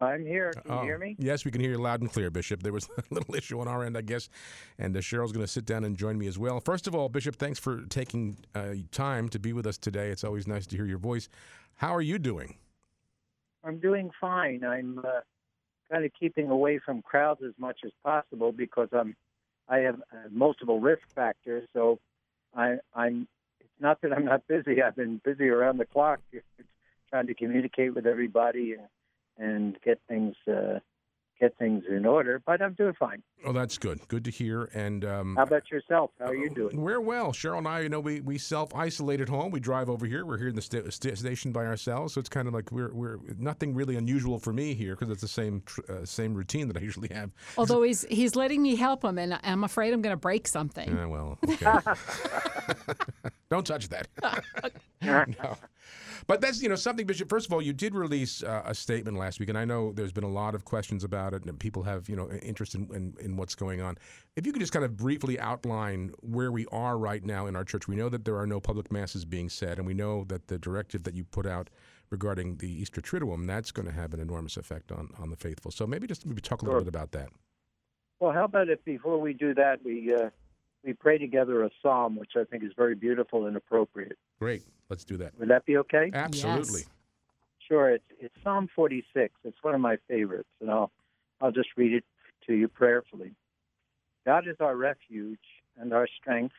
I'm here. Can you Oh, hear me? Yes, we can hear you loud and clear, Bishop. There was a little issue on our end, I guess, and uh, Cheryl's going to sit down and join me as well. First of all, Bishop, thanks for taking uh, time to be with us today. It's always nice to hear your voice. How are you doing? I'm doing fine. I'm uh, kind of keeping away from crowds as much as possible because I'm I have uh, multiple risk factors. So I, I'm. It's not that I'm not busy. I've been busy around the clock trying to communicate with everybody and and get things uh, get things in order. But I'm doing fine. Oh, that's good. Good to hear. And um, How about yourself? How are you doing? We're well. Cheryl and I, you know, we, we self isolate at home. We drive over here. We're here in the sta- sta- station by ourselves, so it's kind of like we're we're nothing really unusual for me here because it's the same tr- uh, same routine that I usually have. Although he's he's letting me help him, and I'm afraid I'm going to break something. Yeah, well, okay. Don't touch that. no. But that's you know something, Bishop. First of all, you did release uh, a statement last week, and I know there's been a lot of questions about it, and people have you know interest in, in, in what's going on. If you could just kind of briefly outline where we are right now in our church, we know that there are no public masses being said, and we know that the directive that you put out regarding the Easter Triduum that's going to have an enormous effect on on the faithful. So maybe just maybe talk a little Sure. bit about that. Well, how about if before we do that, we uh, we pray together a psalm, which I think is very beautiful and appropriate. Great, let's do that. Would that be okay? Absolutely. Yes. Sure. It's it's Psalm 46. It's one of my favorites, and I'll I'll just read it to you prayerfully. God is our refuge and our strength,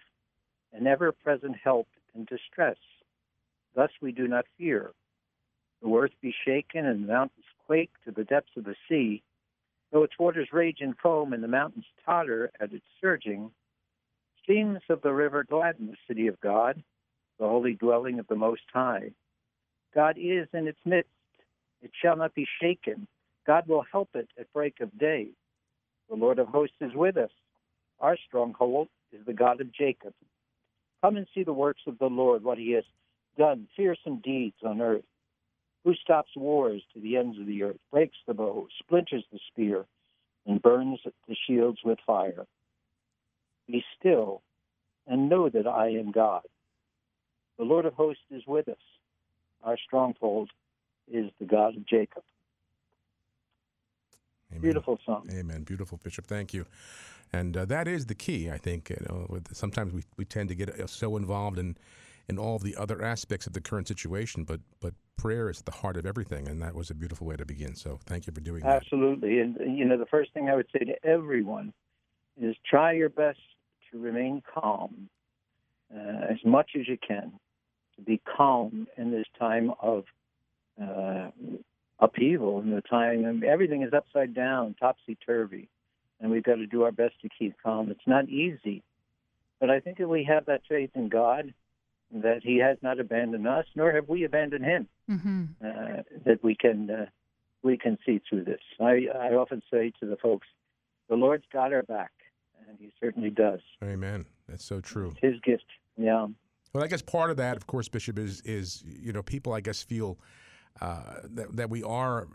an ever-present help in distress. Thus we do not fear. The earth be shaken and the mountains quake to the depths of the sea, though its waters rage and foam and the mountains totter at its surging. Streams of the river gladden the city of God, the holy dwelling of the Most High. God is in its midst. It shall not be shaken. God will help it at break of day. The Lord of hosts is with us. Our stronghold is the God of Jacob. Come and see the works of the Lord, what he has done, fearsome deeds on earth. Who stops wars to the ends of the earth, breaks the bow, splinters the spear, and burns the shields with fire. Be still and know that I am God. The Lord of hosts is with us. Our stronghold is the God of Jacob. Amen. Beautiful song. Amen. Beautiful, Bishop. Thank you. And uh, that is the key, I think. You know, with, sometimes we, we tend to get uh, so involved in, in all the other aspects of the current situation, but but prayer is at the heart of everything, and that was a beautiful way to begin. So thank you for doing that. Absolutely. And, you know, the first thing I would say to everyone is try your best to remain calm uh, as much as you can, to be calm in this time of uh, upheaval, in the time and everything is upside down, topsy turvy, and we've got to do our best to keep calm. It's not easy, but I think if we have that faith in God, that He has not abandoned us, nor have we abandoned Him hmm uh, that we can uh, we can see through this. I, I often say to the folks, the Lord's got our back, and He certainly does. Amen. That's so true. It's His gift. Yeah. Well, I guess part of that, of course, Bishop, is is you know people I guess feel uh, that that we are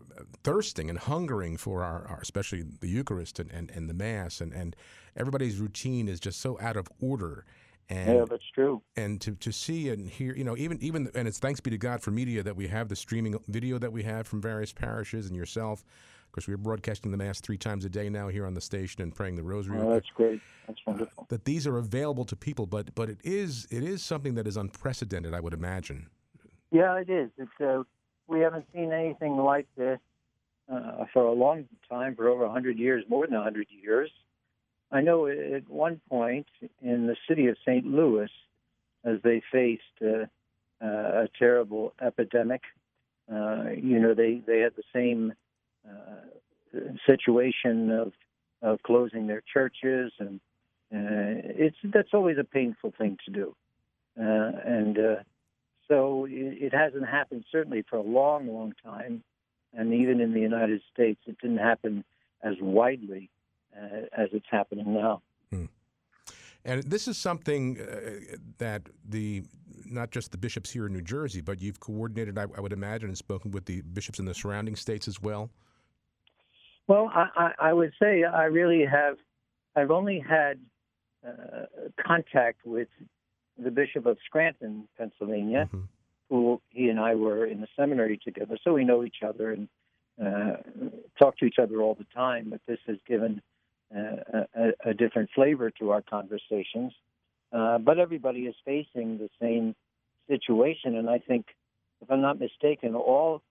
thirsting and hungering for our, our especially the Eucharist and, and, and the Mass and, and everybody's routine is just so out of order. And yeah, that's true. and to, to see and hear, you know, even even and it's thanks be to God for media that we have the streaming video that we have from various parishes and yourself. Course, we're broadcasting the mass three times a day now here on the station and praying the Rosary. Oh, that's great. That's wonderful. that these are available to people, but but it is it is something that is unprecedented, I would imagine. Yeah, it is. It's uh, we haven't seen anything like this uh, for a long time, for over 100 years, more than 100 years. I know at one point in the city of St. Louis, as they faced uh, uh, a terrible epidemic, uh, you know, they, they had the same uh, situation of of closing their churches, and uh, it's that's always a painful thing to do, uh, and uh, so it, it hasn't happened certainly for a long, long time, and even in the United States, it didn't happen as widely uh, as it's happening now. And this is something uh, that the not just the bishops here in New Jersey, but you've coordinated, I, I would imagine, and spoken with the bishops in the surrounding states as well. Well, I, I, I would say I really have. I've only had uh, contact with the Bishop of Scranton, Pennsylvania, Mhm. who he and I were in the seminary together, so we know each other. And uh, talk to each other all the time, but this has given uh, a, a, different flavor to our conversations. Uh, but everybody is facing the same situation, and I think, if I'm not mistaken, all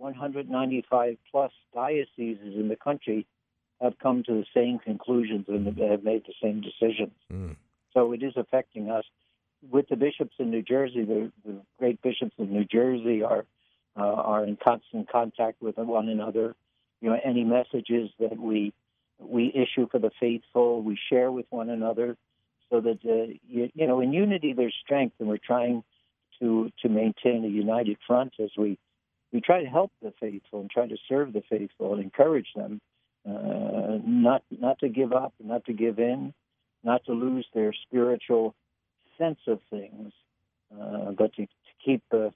195 plus dioceses in the country have come to the same conclusions and have made the same decisions. Mm. So it is affecting us. With the bishops in New Jersey, the, the great bishops of New Jersey are uh, are in constant contact with one another. You know, any messages that we we issue for the faithful, we share with one another, so that uh, you, you know, in unity there's strength, and we're trying to to maintain a united front as we we try to help the faithful and try to serve the faithful and encourage them uh, not not to give up, not to give in, not to lose their spiritual sense of things, uh, but to, to keep uh,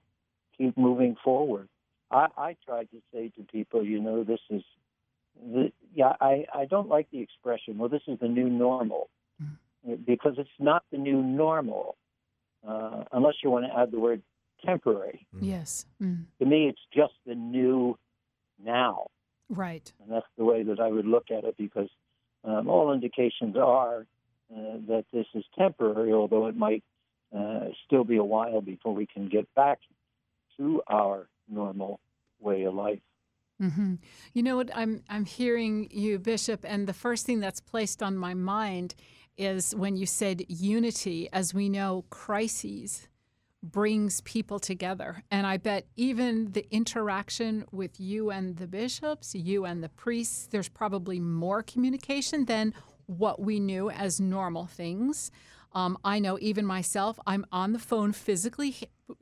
keep moving forward. I, I try to say to people, you know, this is, the, yeah, I, I don't like the expression, well, this is the new normal, mm. because it's not the new normal, uh, unless you want to add the word temporary. Mm. Yes. Mm. To me, it's just the new now. Right. And that's the way that I would look at it because um, all indications are uh, that this is temporary, although it might uh, still be a while before we can get back to our normal way of life. Mm-hmm. You know what? I'm I'm hearing you, Bishop, and the first thing that's placed on my mind is when you said unity. As we know, crises brings people together, and I bet even the interaction with you and the bishops, you and the priests, there's probably more communication than what we knew as normal things. Um, I know even myself, I'm on the phone physically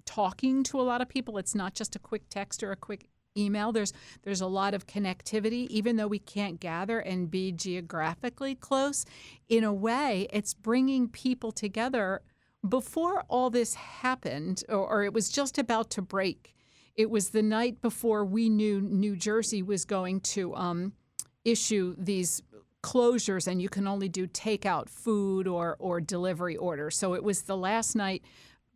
talking to a lot of people. It's not just a quick text or a quick email. There's there's a lot of connectivity, even though we can't gather and be geographically close. In a way, it's bringing people together. Before all this happened, or, or it was just about to break, it was the night before we knew New Jersey was going to um, issue these closures and you can only do takeout food or or delivery orders. So it was the last night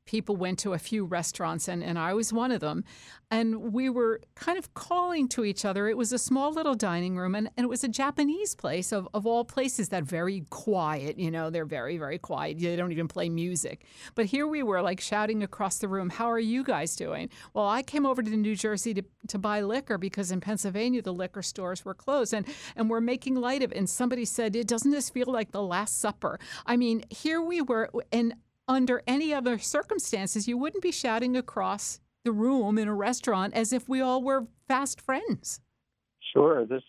people went to a few restaurants, and, and I was one of them. And we were kind of calling to each other. It was a small little dining room, and, and it was a Japanese place of, of all places that very quiet. You know, they're very, very quiet. They don't even play music. But here we were, like shouting across the room, How are you guys doing? Well, I came over to New Jersey to, to buy liquor because in Pennsylvania, the liquor stores were closed, and, and we're making light of it. And somebody said, It Doesn't this feel like the Last Supper? I mean, here we were, and under any other circumstances, you wouldn't be shouting across the room in a restaurant as if we all were fast friends. Sure. This,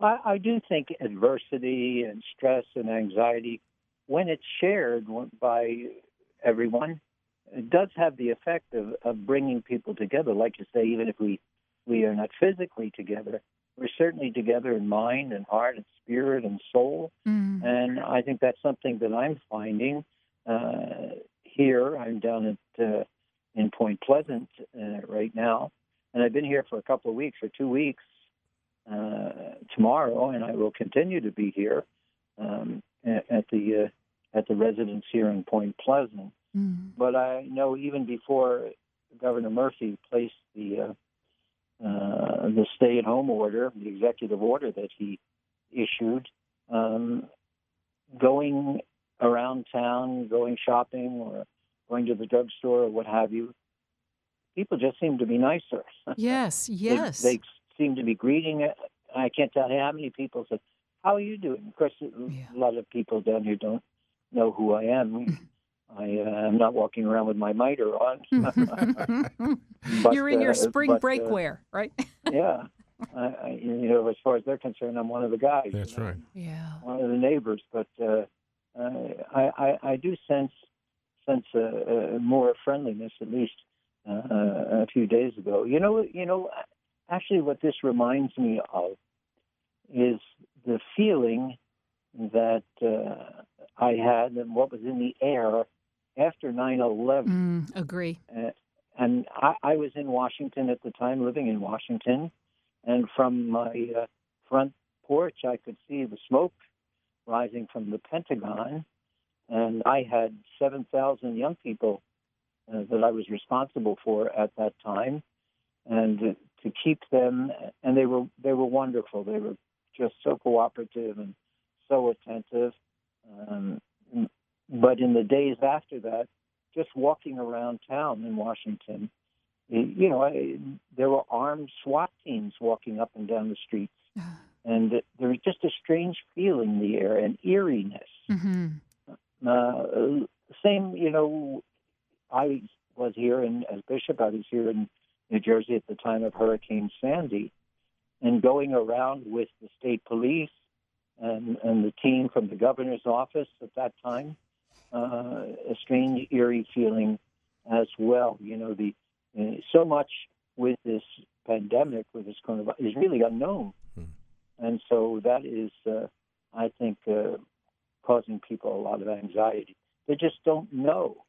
I, I do think adversity and stress and anxiety, when it's shared by everyone, it does have the effect of, of bringing people together. Like you say, even if we, we are not physically together, we're certainly together in mind and heart and spirit and soul. Mm. And I think that's something that I'm finding here. I'm down at uh, in Point Pleasant uh, right now, and I've been here for a couple of weeks, for two weeks uh, tomorrow, and I will continue to be here um, at the uh, at the residence here in Point Pleasant. Mm. But I know even before Governor Murphy placed the uh, uh, the stay-at-home order, the executive order that he issued, um, going around town, going shopping or going to the drugstore or what have you, people just seem to be nicer. Yes, yes. they, they, seem to be greeting. I can't tell you how many people said, "How are you doing?" Of course, yeah. a lot of people down here don't know who I am. I am uh, not walking around with my mitre on. but, You're in your uh, spring but, break uh, wear, right? yeah. I, I, you know, as far as they're concerned, I'm one of the guys. That's you know, right. Yeah. One of the neighbors, but uh, uh, I, I, I do sense sense a, more friendliness, at least uh, a few days ago. You know, you know, actually, what this reminds me of is the feeling that uh, I had and what was in the air after 9/11. Mm, agree. Uh, and I, I, was in Washington at the time, living in Washington, and from my uh, front porch, I could see the smoke rising from the Pentagon, and I had 7,000 young people uh, that I was responsible for at that time. And to keep them, and they were they were wonderful. They were just so cooperative and so attentive. Um, but in the days after that, just walking around town in Washington, you know, I, there were armed SWAT teams walking up and down the streets, and there was just a strange feeling in the air, an eeriness. Mm-hmm. Uh, same, you know, I was here, and as bishop, I was here in New Jersey at the time of Hurricane Sandy, and going around with the state police and, and the team from the governor's office at that time, uh, a strange, eerie feeling as well. You know, the uh, so much with this pandemic, with this coronavirus, is really unknown, Hmm. And so that is, uh, I think, uh, causing people a lot of anxiety. They just don't know.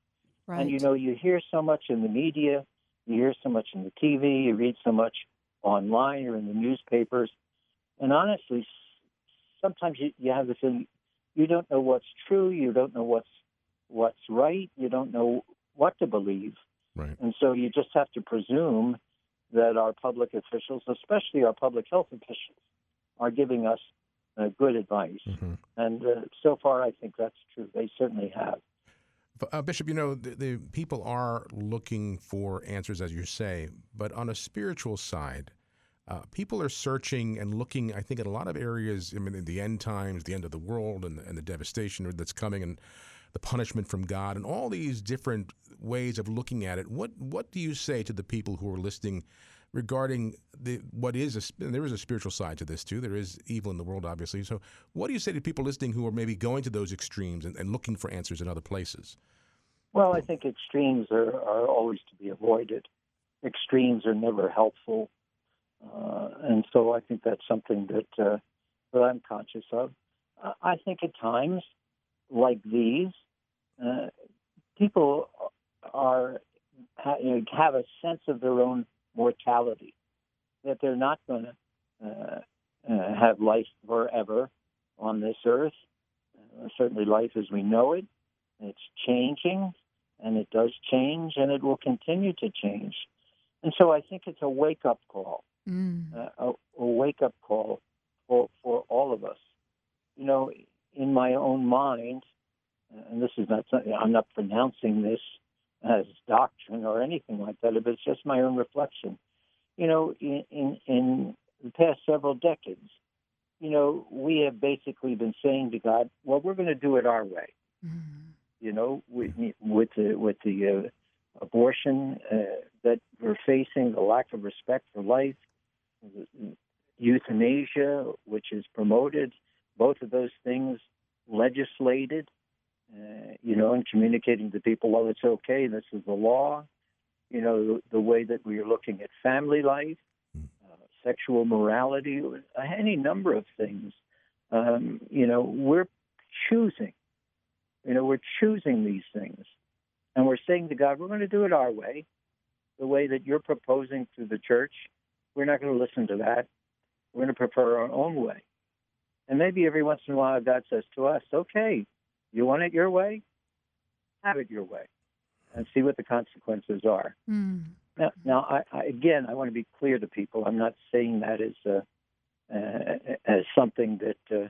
Right. And you know, you hear so much in the media, you hear so much in the TV, you read so much online or in the newspapers, and honestly, sometimes you, you have the feeling you don't know what's true, you don't know what's what's right, you don't know what to believe, Right. and so you just have to presume that our public officials, especially our public health officials, are giving us uh, good advice. hmm And uh, so far, I think that's true. They certainly have. Uh, Bishop, you know, the, the people are looking for answers, as you say, but on a spiritual side, uh, people are searching and looking, I think, at a lot of areas. I mean, in the end times, the end of the world, and the, and the devastation that's coming, and the punishment from God, and all these different ways of looking at it. What What do you say to the people who are listening regarding the what is a, there is a spiritual side to this too? There is evil in the world, obviously. So, what do you say to people listening who are maybe going to those extremes and, and looking for answers in other places? Well, I think extremes are, are always to be avoided. Extremes are never helpful, uh, and so I think that's something that uh, that I'm conscious of. Uh, I think at times like these, uh, people are have a sense of their own mortality, that they're not going to uh, uh, have life forever on this earth. Uh, certainly, life as we know it, it's changing and it does change and it will continue to change. And so I think it's a wake up call, Mm. uh, a, a wake up call for, for all of us. You know, in my own mind, and this is not something, I'm not pronouncing this as doctrine or anything like that, but it's just my own reflection. You know, in, in, in the past several decades, you know, we have basically been saying to God, well, we're going to do it our way Mm. you know, with, with the with the uh, abortion uh, that we're facing, the lack of respect for life, euthanasia, which is promoted, both of those things legislated, uh, you know, and communicating to people, well, it's okay, this is the law. You know, the, the way that we are looking at family life, uh, sexual morality, any number of things. Um, you know, we're choosing you know, we're choosing these things. And we're saying to God, we're going to do it our way, the way that you're proposing to the church. We're not going to listen to that. We're going to prefer our own way. And maybe every once in a while, God says to us, okay, you want it your way? Have it your way. And see what the consequences are. Mm. Now, now I, I, again, I want to be clear to people. I'm not saying that as, uh, uh, as something that. Uh,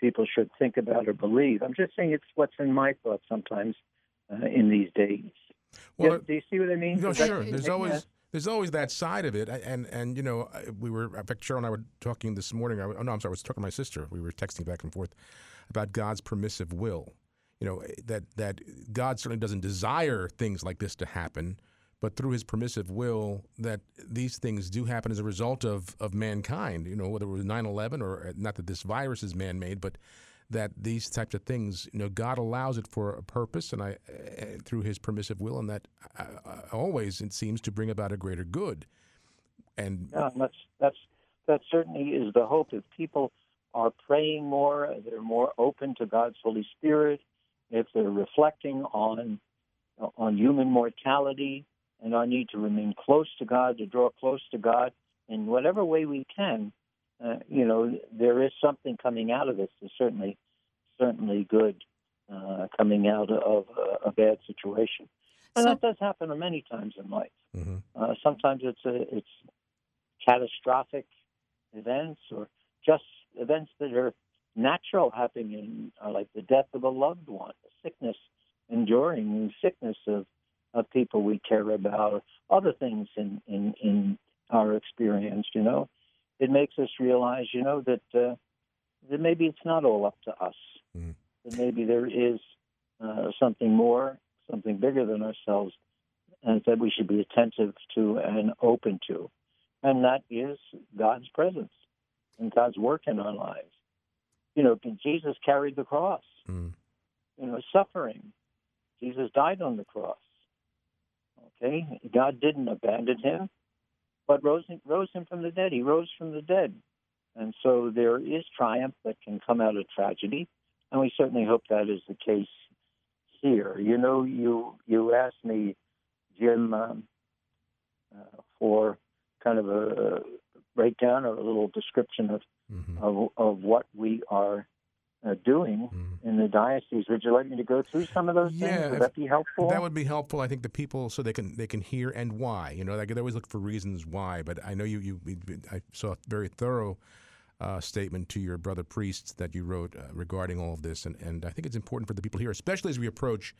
people should think about or believe. I'm just saying it's what's in my thoughts sometimes uh, in these days. Well, Yeah, do you see what I mean? No, Does that- sure. There's yeah. always there's always that side of it, and and you know we were in fact Cheryl and I were talking this morning. I, oh no, I'm sorry, I was talking to my sister. We were texting back and forth about God's permissive will. You know that that God certainly doesn't desire things like this to happen, but through His permissive will, that these things do happen as a result of of mankind. You know whether it was 9/11 or not that this virus is man-made, but that these types of things, you know, God allows it for a purpose, and I, uh, through His permissive will, and that uh, uh, always it seems to bring about a greater good. And Yeah, that's that's that certainly is the hope. If people are praying more, they're more open to God's Holy Spirit. If they're reflecting on on human mortality and our need to remain close to God, to draw close to God in whatever way we can, uh, you know, there is something coming out of this. There's certainly certainly good uh, coming out of a, a bad situation, and So- that does happen many times in life. mhm. Uh, sometimes it's a, it's catastrophic events or just events that are natural happening, uh, like the death of a loved one, sickness, enduring sickness of, of people we care about, other things in, in, in our experience, you know. It makes us realize, you know, that, uh, that maybe it's not all up to us. Mm. That maybe there is uh, something more, something bigger than ourselves, and that we should be attentive to and open to. And that is God's presence and God's work in our lives. You know, Jesus carried the cross, mm. you know, suffering. Jesus died on the cross. Okay? God didn't abandon him, but rose, rose him from the dead. He rose from the dead. And so there is triumph that can come out of tragedy, and we certainly hope that is the case here. You know, you you asked me, Jim, um, uh, for kind of a breakdown or a little description of mm-hmm. of, of what we are uh, doing mm-hmm. in the diocese. Would you like me to go through some of those yeah, things? Would that be helpful? That would be helpful. I think the people so they can they can hear and why. You know, they could always look for reasons why. But I know you you I saw a very thorough. Uh, statement to your brother priests that you wrote uh, regarding all of this, and, and I think it's important for the people here, especially as we approach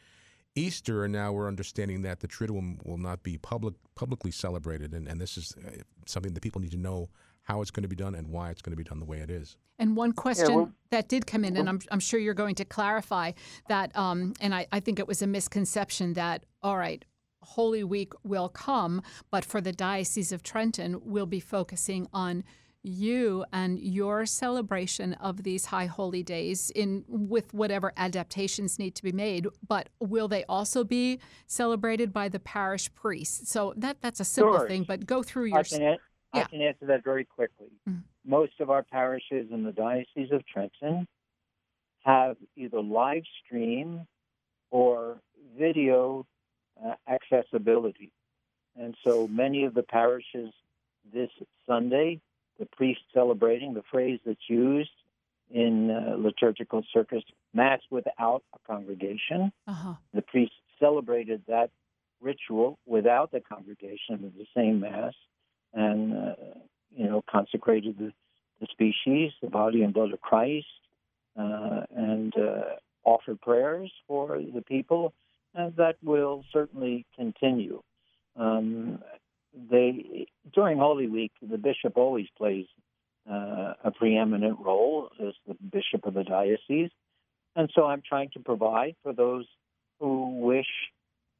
Easter, and now we're understanding that the Triduum will not be public publicly celebrated, and, and this is uh, something that people need to know how it's going to be done and why it's going to be done the way it is. And one question yeah, well, that did come in, and I'm, I'm sure you're going to clarify that, um, and I, I think it was a misconception that, all right, Holy Week will come, but for the Diocese of Trenton, we'll be focusing on you and your celebration of these high holy days in with whatever adaptations need to be made but will they also be celebrated by the parish priest so that that's a simple sure. thing but go through your I can, yeah. I can answer that very quickly mm-hmm. most of our parishes in the diocese of Trenton have either live stream or video uh, accessibility and so many of the parishes this Sunday the priest celebrating, the phrase that's used in uh, liturgical circus, Mass without a congregation. Uh-huh. The priest celebrated that ritual without the congregation of the same Mass and, uh, you know, consecrated the, the, species, the body and blood of Christ, uh, and uh, offered prayers for the people. And that will certainly continue. Um, they during Holy Week, the bishop always plays uh, a preeminent role as the bishop of the diocese, and so I'm trying to provide for those who wish,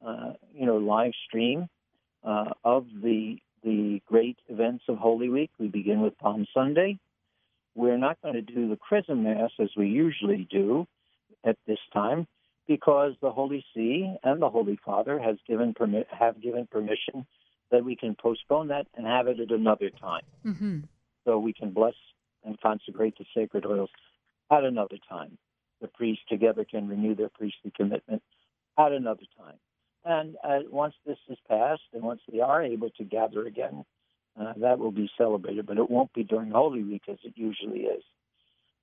uh, you know, live stream uh, of the the great events of Holy Week. We begin with Palm Sunday. We're not going to do the Chrism Mass as we usually do at this time because the Holy See and the Holy Father has given permi- have given permission that we can postpone that and have it at another time. Mm-hmm. So we can bless and consecrate the sacred oils at another time. The priests together can renew their priestly commitment at another time. And uh, once this is passed, and once we are able to gather again, uh, that will be celebrated, but it won't be during Holy Week as it usually is.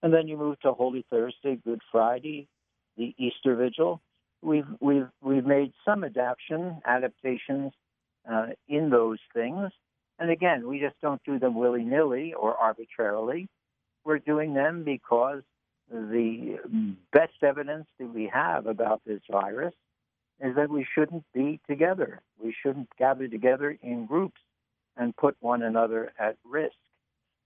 And then you move to Holy Thursday, Good Friday, the Easter Vigil. We've we've we've made some adaptation adaptations uh, in those things. And again, we just don't do them willy nilly or arbitrarily. We're doing them because the best evidence that we have about this virus is that we shouldn't be together. We shouldn't gather together in groups and put one another at risk.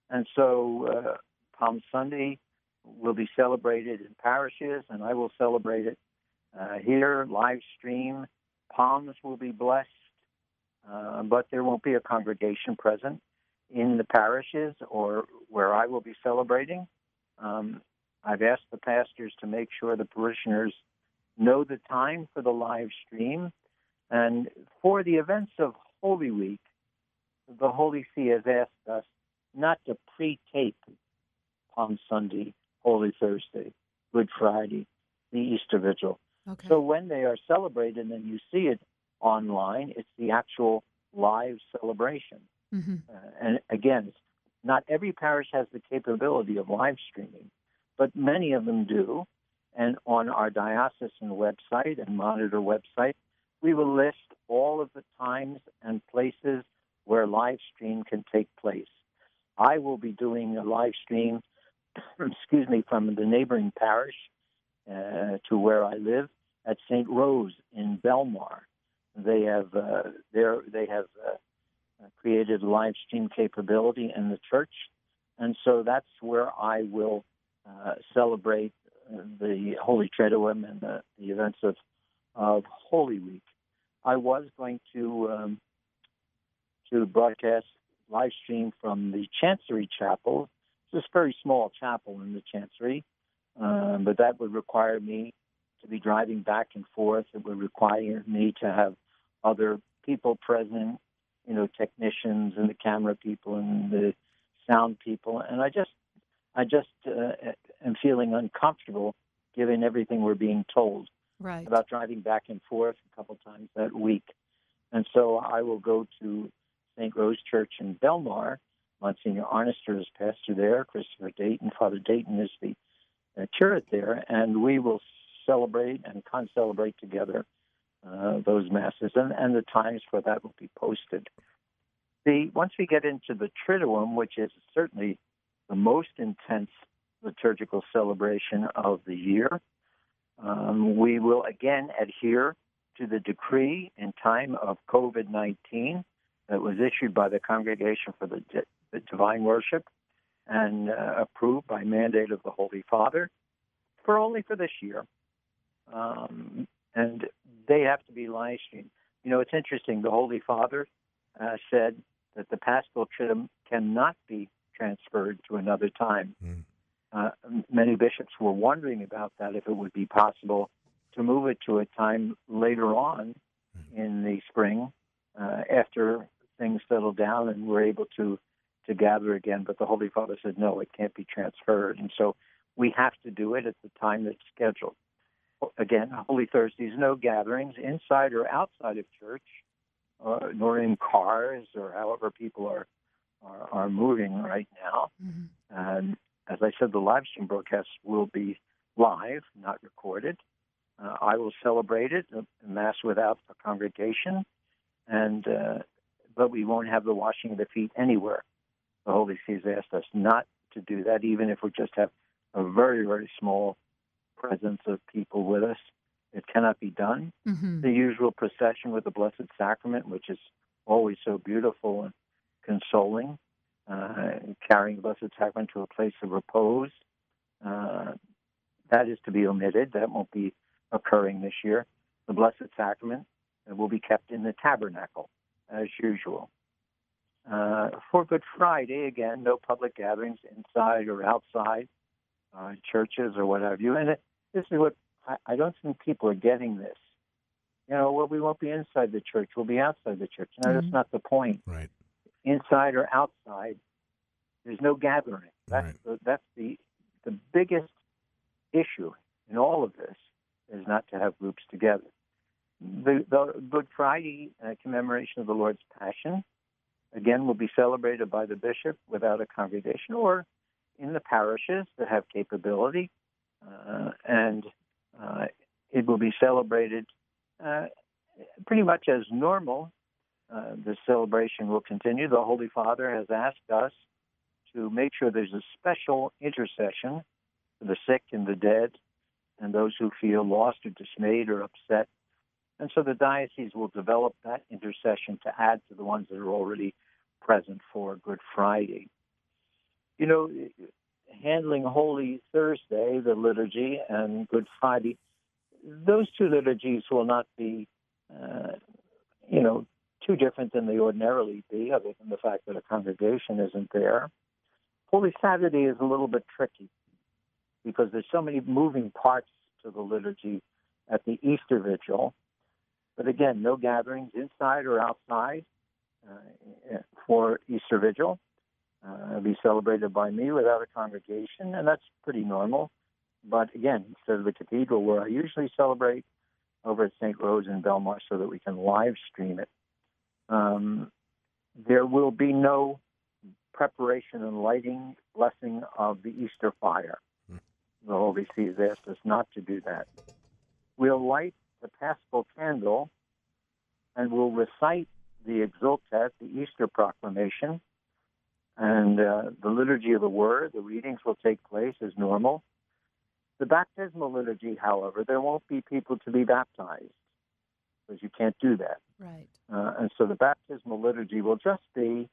And so uh, Palm Sunday will be celebrated in parishes, and I will celebrate it uh, here, live stream. Palms will be blessed uh, but there won't be a congregation present in the parishes or where I will be celebrating. Um, I've asked the pastors to make sure the parishioners know the time for the live stream. And for the events of Holy Week, the Holy See has asked us not to pre tape Palm Sunday, Holy Thursday, Good Friday, the Easter Vigil. Okay. So when they are celebrated and you see it online. It's the actual live celebration. Mm-hmm. Uh, and again, not every parish has the capability of live streaming, but many of them do. And on our diocesan website and monitor website, we will list all of the times and places where live stream can take place. I will be doing a live stream, excuse me, from the neighboring parish uh, to where I live at St. Rose in Belmar. They have uh, they have uh, created live stream capability in the church, and so that's where I will uh, celebrate the Holy Triduum and the, the events of of Holy Week. I was going to um, to broadcast live stream from the Chancery Chapel. It's a very small chapel in the Chancery, um, but that would require me to be driving back and forth. It would require me to have other people present, you know, technicians and the camera people and the sound people, and I just, I just uh, am feeling uncomfortable given everything we're being told right. about driving back and forth a couple times that week. And so I will go to St. Rose Church in Belmar. Monsignor Arnister is pastor there. Christopher Dayton, Father Dayton is the uh, curate there, and we will celebrate and con-celebrate together uh, those masses, and, and the times for that will be posted. The once we get into the Triduum, which is certainly the most intense liturgical celebration of the year, um, we will again adhere to the decree in time of COVID 19 that was issued by the Congregation for the, the Divine Worship and uh, approved by mandate of the Holy Father for only for this year. Um, and they have to be live streamed. You know, it's interesting. The Holy Father uh, said that the Paschal Triduum cannot be transferred to another time. Mm. Uh, many bishops were wondering about that, if it would be possible to move it to a time later on mm. in the spring uh, after things settle down and we're able to to gather again. But the Holy Father said no, it can't be transferred, and so we have to do it at the time that's scheduled. Again, Holy Thursdays, no gatherings inside or outside of church, uh, nor in cars or however people are are, are moving right now. Mm-hmm. And as I said, the live stream broadcast will be live, not recorded. Uh, I will celebrate it, a mass without a congregation, and uh, but we won't have the washing of the feet anywhere. The Holy See has asked us not to do that, even if we just have a very, very small presence of people with us. It cannot be done. Mm-hmm. The usual procession with the Blessed Sacrament, which is always so beautiful and consoling, uh, carrying the Blessed Sacrament to a place of repose, uh, that is to be omitted. That won't be occurring this year. The Blessed Sacrament will be kept in the tabernacle as usual. Uh, for Good Friday, again, no public gatherings inside or outside uh, churches or what have you. And it, this is what I, I don't think people are getting this. You know, well, we won't be inside the church; we'll be outside the church. No, mm-hmm. that's not the point. Right. Inside or outside, there's no gathering. That's right. the, that's the the biggest issue in all of this is not to have groups together the, the Good Friday uh, commemoration of the Lord's Passion, again, will be celebrated by the bishop without a congregation or in the parishes that have capability. Uh, and uh, it will be celebrated uh, pretty much as normal. Uh, the celebration will continue. The Holy Father has asked us to make sure there's a special intercession for the sick and the dead and those who feel lost or dismayed or upset and so the diocese will develop that intercession to add to the ones that are already present for Good Friday. You know, handling Holy Thursday, the liturgy, and Good Friday, those two liturgies will not be, uh, you know, too different than they ordinarily be, other than the fact that a congregation isn't there. Holy Saturday is a little bit tricky because there's so many moving parts to the liturgy at the Easter Vigil but again, no gatherings inside or outside uh, for Easter Vigil. Uh, it'll be celebrated by me without a congregation, and that's pretty normal. But again, instead of the cathedral where I usually celebrate, over at St. Rose in Belmar so that we can live stream it. Um, there will be no preparation and lighting blessing of the Easter fire. Hmm. The Holy See has asked us not to do that. We'll light the Paschal candle and we'll recite the Exultet, the Easter proclamation, and uh, the liturgy of the Word. The readings will take place as normal. The baptismal liturgy, however, there won't be people to be baptized because you can't do that. Right. Uh, and so the baptismal liturgy will just be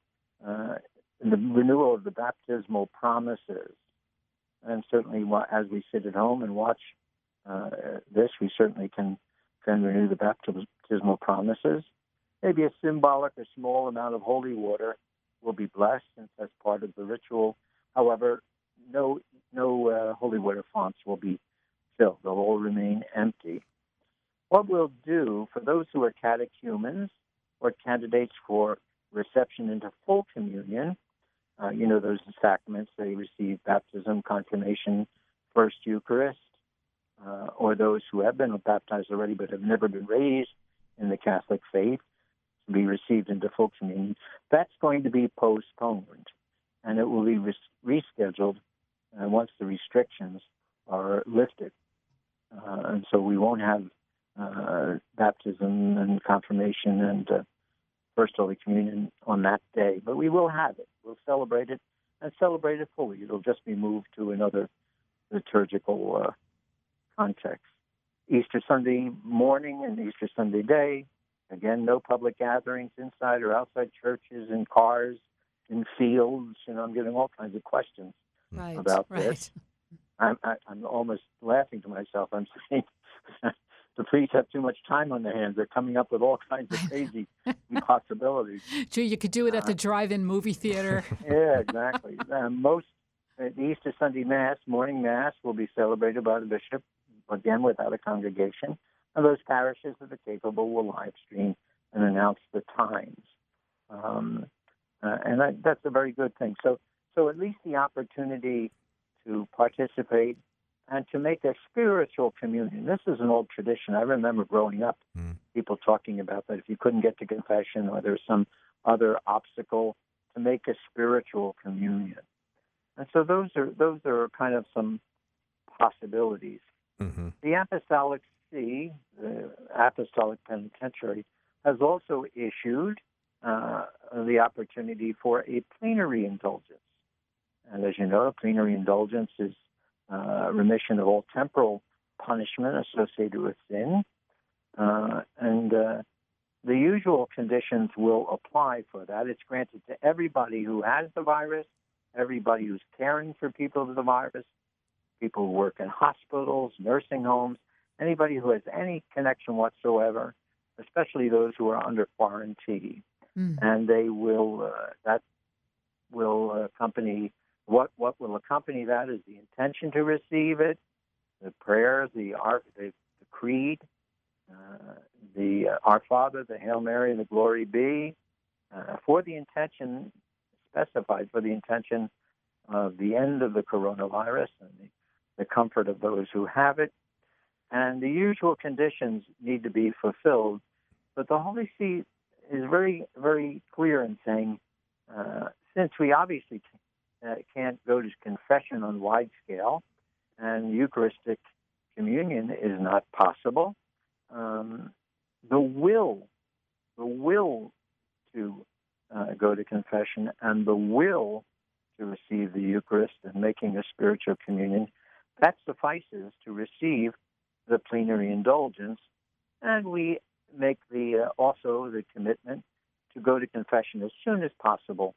uh, the renewal of the baptismal promises. And certainly, as we sit at home and watch uh, this, we certainly can can renew the baptismal promises. Maybe a symbolic or small amount of holy water will be blessed since that's part of the ritual. However, no no uh, holy water fonts will be filled; they'll all remain empty. What we'll do for those who are catechumens or candidates for reception into full communion, uh, you know those sacraments they receive baptism, confirmation, first Eucharist, uh, or those who have been baptized already but have never been raised in the Catholic faith to be received into full communion. That's going to be postponed, and it will be res- rescheduled uh, once the restrictions are lifted. Uh, and so we won't have uh, baptism and confirmation and uh, First Holy Communion on that day, but we will have it. We'll celebrate it and celebrate it fully. It'll just be moved to another liturgical uh, context. Easter Sunday morning and Easter Sunday day, again, no public gatherings inside or outside churches, and cars, in fields. You know, I'm getting all kinds of questions right, about right. this. I'm, I, I'm almost laughing to myself. I'm saying the priests have too much time on their hands. They're coming up with all kinds of crazy possibilities. Gee, you could do it at Uh, the drive-in movie theater. Yeah, exactly. uh, most uh, the Easter Sunday Mass, morning Mass, will be celebrated by the bishop, again without a congregation. And those parishes that are capable will live stream and announce the times. Um, uh, and that, that's a very good thing. So, so at least the opportunity to participate and to make a spiritual communion. This is an old tradition. I remember growing up, Mm. people talking about that if you couldn't get to confession or there's some other obstacle, to make a spiritual communion. And so those are those are kind of some possibilities. hmm The Apostolic See, the Apostolic Penitentiary, has also issued uh, the opportunity for a plenary indulgence. And as you know, a plenary indulgence is uh, remission of all temporal punishment associated with sin. Uh, and uh, the usual conditions will apply for that. It's granted to everybody who has the virus, everybody who's caring for people with the virus, people who work in hospitals, nursing homes, anybody who has any connection whatsoever, especially those who are under quarantine. Mm. And they will uh, that will accompany what what will accompany that is the intention to receive it, the prayer, the our the, the creed, uh, the uh, Our Father, the Hail Mary, and the Glory Be, uh, for the intention specified for the intention of the end of the coronavirus and the, the comfort of those who have it. And the usual conditions need to be fulfilled. But the Holy See is very, very clear in saying, uh, since we obviously uh, can't go to confession on wide scale, and Eucharistic communion is not possible, um, the will, the will to uh, go to confession and the will to receive the Eucharist and making a spiritual communion, that suffices to receive the plenary indulgence. And we make the uh, also the commitment to go to confession as soon as possible.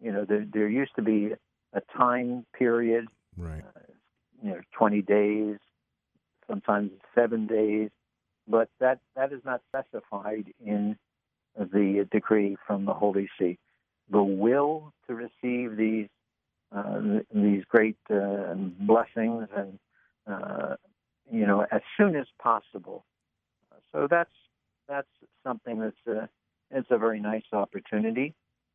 You know, there, there used to be a time period, Right. you know, 20 days, sometimes seven days, but that, that is not specified in the decree from the Holy See. The will to receive these uh, these great uh, blessings and uh, you know as soon as possible. So that's that's something that's a, it's a very nice opportunity,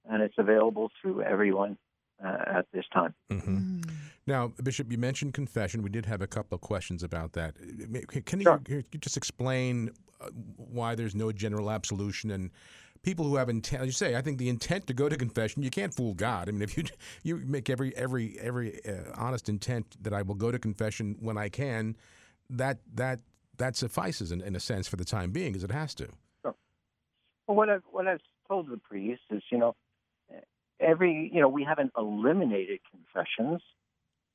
and it's available to everyone uh, at this time. hmm Mm. Now, Bishop, you mentioned confession. We did have a couple of questions about that. Can you, Sure. can you just explain uh, why there's no general absolution and people who have intent? As you say, I think the intent to go to confession, you can't fool God. I mean, if you you make every every every uh, honest intent that I will go to confession when I can, that that that suffices in, in a sense for the time being, as it has to. Well, what I've what I've told the priests is, you know, every, you know, we haven't eliminated confessions.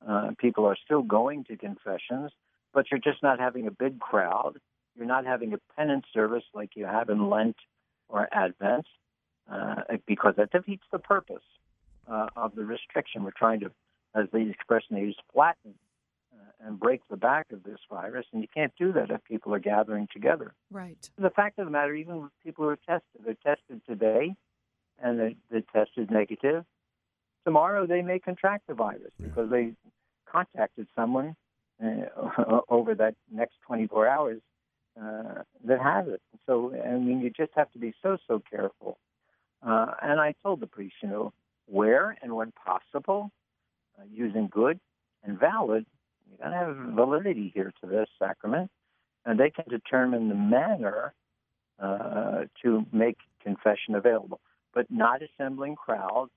Uh, people are still going to confessions, but you're just not having a big crowd. You're not having a penance service like you have in Lent or Advent, uh, because that defeats the purpose uh, of the restriction. We're trying to, as the expression they use, flatten uh, and break the back of this virus, and you can't do that if people are gathering together. Right. The fact of the matter, even with people who are tested, they're tested today, and they're, they're tested negative. Tomorrow they may contract the virus Yeah. because they contacted someone uh, over that next 24 hours uh, that has it. So, I mean, you just have to be so, so careful. Uh, and I told the priest, you know, where and when possible, uh, using good and valid, you got to have validity here to this sacrament, and they can determine the manner uh, to make confession available, but not assembling crowds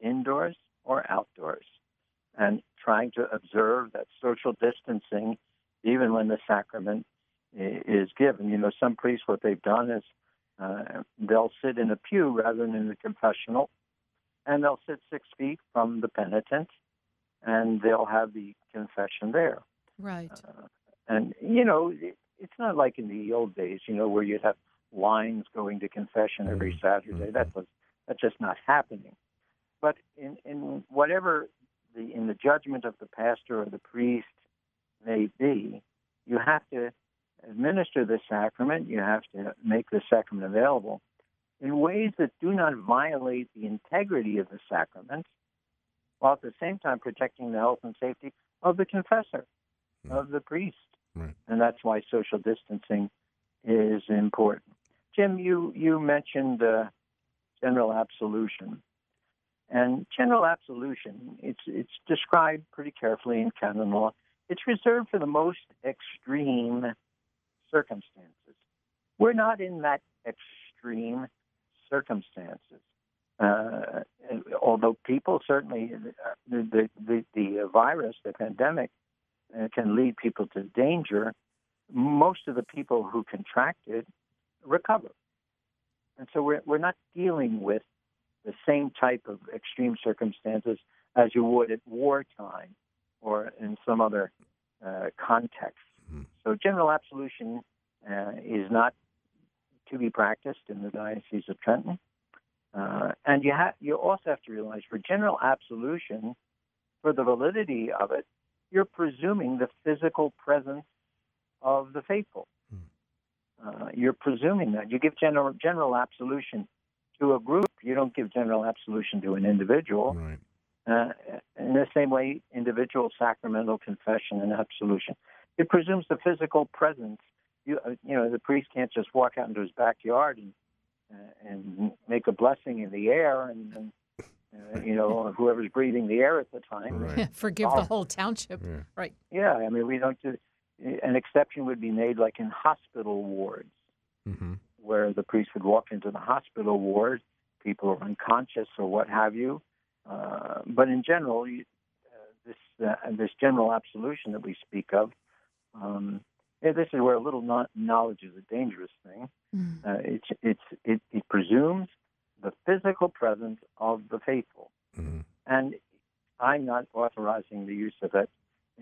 indoors or outdoors, and trying to observe that social distancing even when the sacrament is given. You know, some priests, what they've done is uh, they'll sit in a pew rather than in the confessional, and they'll sit six feet from the penitent, and they'll have the confession there. Right. Uh, and you know, it's not like in the old days, you know, where you'd have lines going to confession every Mhm. Saturday. That was that's just not happening. But in in whatever the in the judgment of the pastor or the priest may be, you have to administer the sacrament. You have to make the sacrament available in ways that do not violate the integrity of the sacrament, while at the same time protecting the health and safety of the confessor Mm. of the priest. Right. And that's why social distancing is important. Jim, you, you mentioned uh, general absolution. And general absolution, it's, it's described pretty carefully in canon law. It's reserved for the most extreme circumstances. We're not in that extreme circumstances. Uh, although people certainly, the, the, the virus, the pandemic, uh, can lead people to danger, most of the people who contract it recover. And so we're, we're not dealing with the same type of extreme circumstances as you would at wartime or in some other uh, context. Mhm. So general absolution uh, is not to be practiced in the Diocese of Trenton. Uh, and you, ha- you also have to realize for general absolution, for the validity of it, you're presuming the physical presence of the faithful. Uh, you're presuming that. You give general, general absolution to a group, you don't give general absolution to an individual. Right. Uh, in the same way, individual sacramental confession and absolution. It presumes the physical presence. You, uh, you know, the priest can't just walk out into his backyard and uh, and make a blessing in the air, and, and uh, you know, whoever's breathing the air at the time. Right. Forgive the whole township. Yeah. Right. Yeah, I mean, we don't do. An exception would be made, like in hospital wards, Mm-hmm. where the priest would walk into the hospital ward, people are unconscious or what have you. Uh, but in general, you, uh, this uh, this general absolution that we speak of, um, yeah, this is where a little no- knowledge is a dangerous thing. Mm. Uh, it's it's it, it presumes the physical presence of the faithful, Mm-hmm. and I'm not authorizing the use of it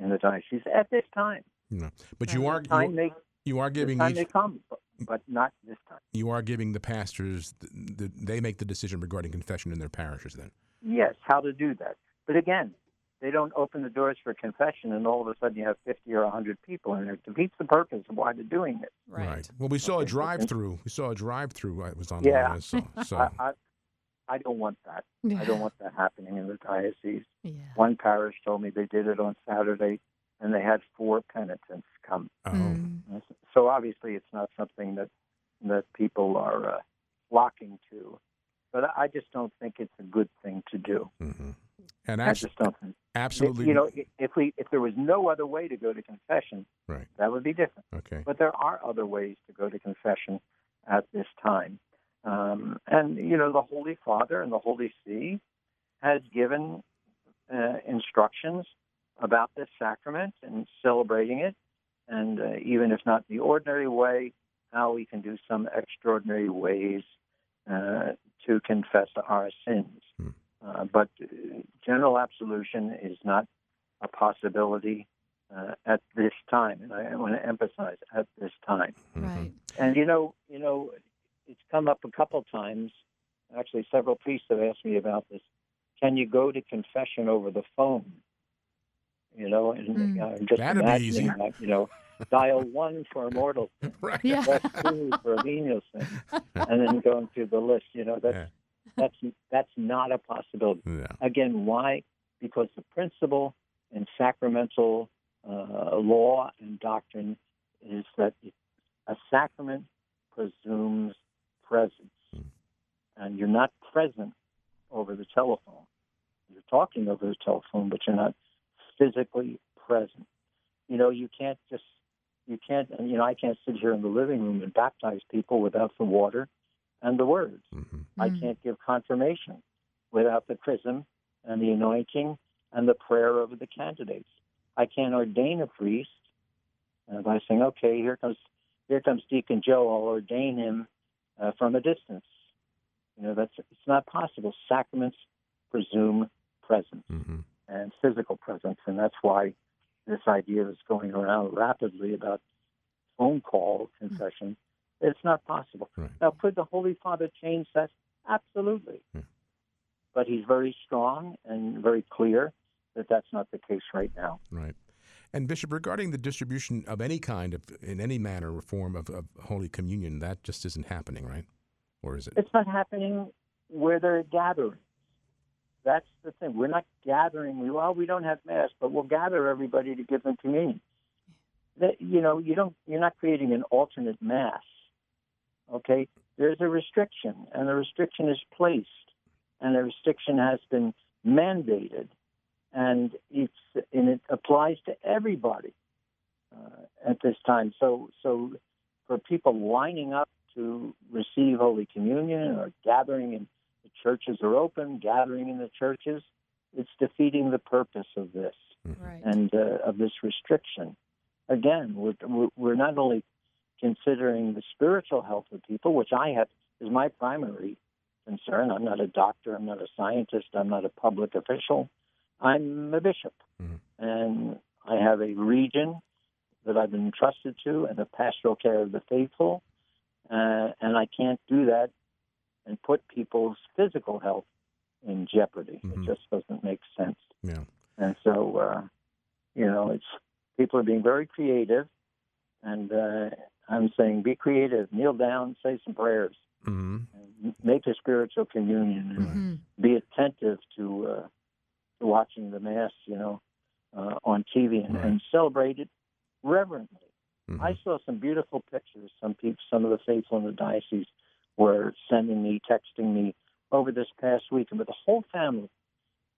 in the diocese at this time. No. But you are Time you, may you are this giving time each may come, but, but not this time. you are giving the pastors the, the, they make the decision regarding confession in their parishes then. Yes, how to do that. But again, they don't open the doors for confession, and all of a sudden you have 50 or 100 people in there. It defeats the purpose of why they're doing it. Right. Well, we saw a drive-through. We saw a drive-through. I was online. Yeah. I saw. So I, I, I don't want that. I don't want that happening in the diocese. Yeah. One parish told me they did it on Saturday, and they had four penitents come. oh, Mm. So obviously, it's not something that that people are uh, flocking to. But I I just don't think it's a good thing to do. mhm. and I actually, just don't think. absolutely. You know, if we if there was no other way to go to confession, Right. that would be different. Okay. But there are other ways to go to confession at this time. Um, and, you know, the Holy Father and the Holy See has given uh, instructions about this sacrament and celebrating it. And uh, even if not the ordinary way, how we can do some extraordinary ways uh, to confess our sins. Hmm. Uh, but uh, general absolution is not a possibility uh, at this time, and I want to emphasize at this time. Right. And you know, you know, it's come up a couple times. Actually, several priests have asked me about this. Can you go to confession over the phone? You know, and Mm. uh, just That'd imagining that. You know, dial one for a mortal sin, Right. Yeah. press two for a venial sin, and then going through the list. You know, that's Yeah. that's that's not a possibility. Yeah. Again, why? Because the principle in sacramental uh, law and doctrine is that a sacrament presumes presence, Mm. and you're not present over the telephone. You're talking over the telephone, but you're not physically present. You know, you can't just you can't. and, You know, I can't sit here in the living room and baptize people without the water and the words. hmm I Mm. can't give confirmation without the chrism and the anointing and the prayer over the candidates. I can't ordain a priest uh, by saying, "Okay, here comes here comes Deacon Joe. I'll ordain him uh, from a distance." You know, that's it's not possible. Sacraments presume presence hmm and physical presence, and that's why this idea is going around rapidly about phone call confession. It's not possible. Right. Now, could the Holy Father change that? Absolutely. Yeah. But he's very strong and very clear that that's not the case right now. Right. And Bishop, regarding the distribution of any kind of, in any manner or form of, of Holy Communion, that just isn't happening, right? Or is it? It's not happening where they're gathering. That's the thing. We're not gathering. Well, we don't have mass, but we'll gather everybody to give them communion. That you know, you don't. You're not creating an alternate mass. Okay, there's a restriction, and the restriction is placed, and the restriction has been mandated, and it's and it applies to everybody uh, at this time. So, so for people lining up to receive Holy Communion or gathering in the churches are open, gathering in the churches, it's defeating the purpose of this Right. and uh, of this restriction. Again, we're, we're- we're not only considering the spiritual health of people, which I have is my primary concern. I'm not a doctor, I'm not a scientist, I'm not a public official. I'm a bishop, Mhm. and I have a region that I've been entrusted to and the pastoral care of the faithful, uh, and I can't do that and put people's physical health in jeopardy. Mhm. It just doesn't make sense. Yeah. And so, uh, you know, it's people are being very creative, and uh, I'm saying be creative, kneel down, say some prayers, hmm and make a spiritual communion, and Mhm. be attentive to, uh, to watching the mass, you know, uh, on TV, and, Right. and celebrate it reverently. hmm I saw some beautiful pictures. Some people, some of the faithful in the diocese were sending me, texting me over this past week, but the whole family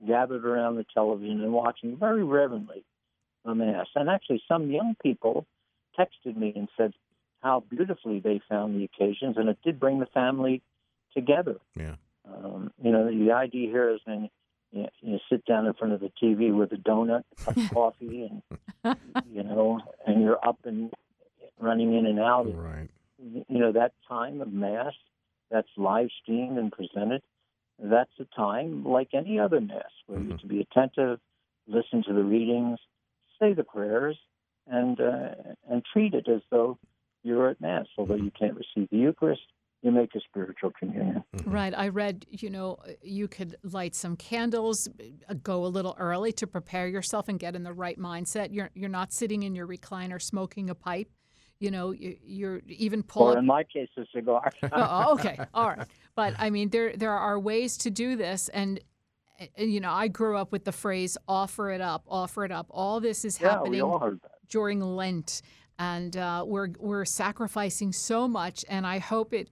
gathered around the television and watching very reverently the mass. And actually, some young people texted me and said how beautifully they found the occasions, and it did bring the family together. Yeah. Um, you know, the idea here is when you, you sit down in front of the TV with a donut, a cup of coffee, and you know, and you're up and running in and out. Right. You know, that time of mass that's live streamed and presented, that's a time like any other mass where you're Mhm. to be attentive, listen to the readings, say the prayers, and uh, and treat it as though you're at mass. Although you can't receive the Eucharist, you make a spiritual communion. Mhm. Right. I read, you know, you could light some candles, uh, go a little early to prepare yourself and get in the right mindset. You're you're not sitting in your recliner smoking a pipe. You know, you, you're even pull Or in my case, a cigar. oh, okay, all right. But I mean, there there are ways to do this, and you know, I grew up with the phrase "offer it up, offer it up." All this is yeah, happening during Lent, and uh, we're we're sacrificing so much, and I hope it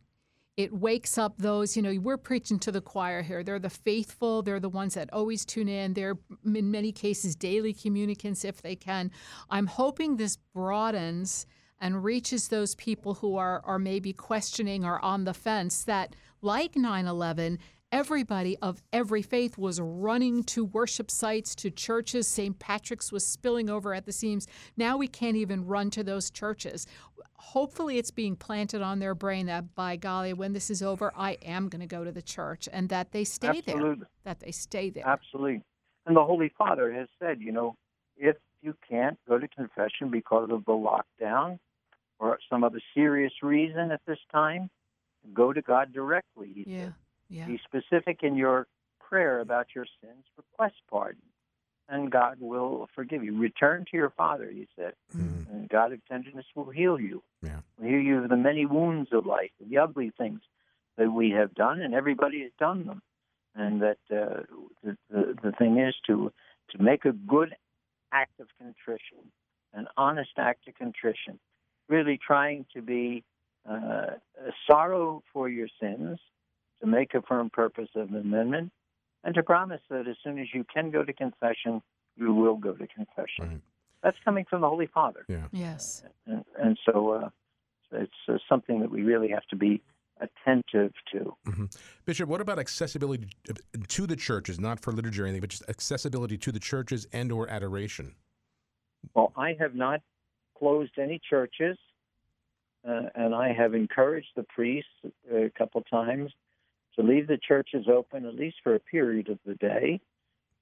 it wakes up those. You know, we're preaching to the choir here. They're the faithful. They're the ones that always tune in. They're in many cases daily communicants if they can. I'm hoping this broadens and reaches those people who are are maybe questioning or on the fence that like 9/11 everybody of every faith was running to worship sites, to churches. St. Patrick's was spilling over at the seams. Now we can't even run to those churches. Hopefully, it's being planted on their brain that by golly, when this is over, I am going to go to the church, and that they stay Absolutely. there. That they stay there. Absolutely. And the Holy Father has said, you know, if you can't go to confession because of the lockdown or some other serious reason at this time, go to God directly. He Yeah. said. Yeah. Be specific in your prayer about your sins, request pardon, and God will forgive you. Return to your Father, he said, Mhm. and God of tenderness will heal you. Yeah. Will heal you of the many wounds of life, the ugly things that we have done, and everybody has done them. And that uh, the, the the thing is to to make a good act of contrition, an honest act of contrition, really trying to be uh, a sorrow for your sins, to make a firm purpose of amendment, and to promise that as soon as you can go to confession, you will go to confession. Right. That's coming from the Holy Father, Yeah. Yes. and, and so uh, it's uh, something that we really have to be attentive to. Bishop, what about accessibility to the churches, not for liturgy or anything, but just accessibility to the churches and or adoration? Well, I have not closed any churches, uh, and I have encouraged the priests a couple times to leave the churches open at least for a period of the day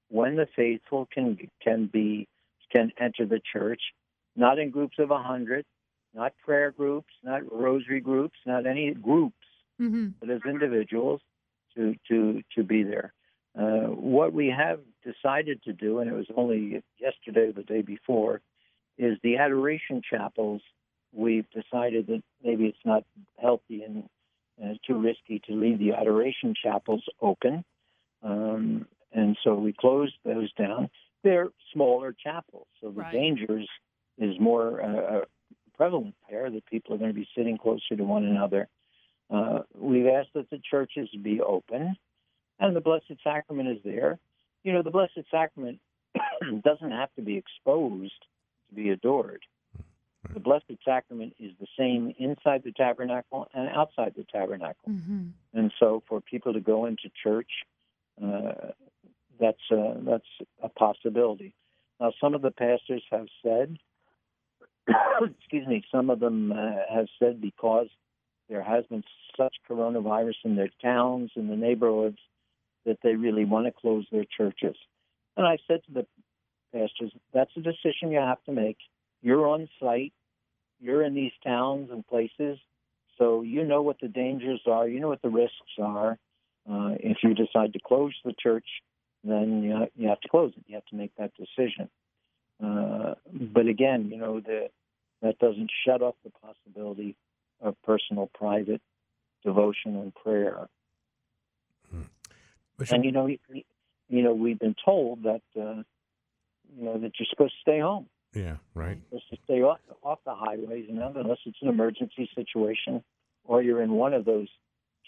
when the faithful can can be can enter the church, not in groups of a hundred, not prayer groups, not rosary groups, not any groups, Mm-hmm. but as individuals to to to be there. Uh, what we have decided to do, and it was only yesterday or the day before, is the adoration chapels. We've decided that maybe it's not healthy and uh, too risky to leave the adoration chapels open, um, and so we closed those down. They're smaller chapels, so the Right. dangers is more uh, prevalent there. That people are going to be sitting closer to one another. Uh, we've asked that the churches be open, and the Blessed Sacrament is there. You know, the Blessed Sacrament doesn't have to be exposed be adored. The Blessed Sacrament is the same inside the tabernacle and outside the tabernacle. Mm-hmm. And so, for people to go into church, uh, that's uh, that's a possibility. Now, some of the pastors have said, excuse me, some of them uh, have said because there has been such coronavirus in their towns and the neighborhoods that they really want to close their churches. And I said to the pastors, that's a decision you have to make. You're on site, you're in these towns and places, so you know what the dangers are, you know what the risks are. Uh, if you decide to close the church, then you, ha- you have to close it. You have to make that decision. Uh, but again, you know, the, that doesn't shut off the possibility of personal, private devotion and prayer. Bishop, And you know, you know, we've been told that uh, you know that you're supposed to stay home, yeah, right. you're supposed to stay off off the highways, and unless it's an emergency situation or you're in one of those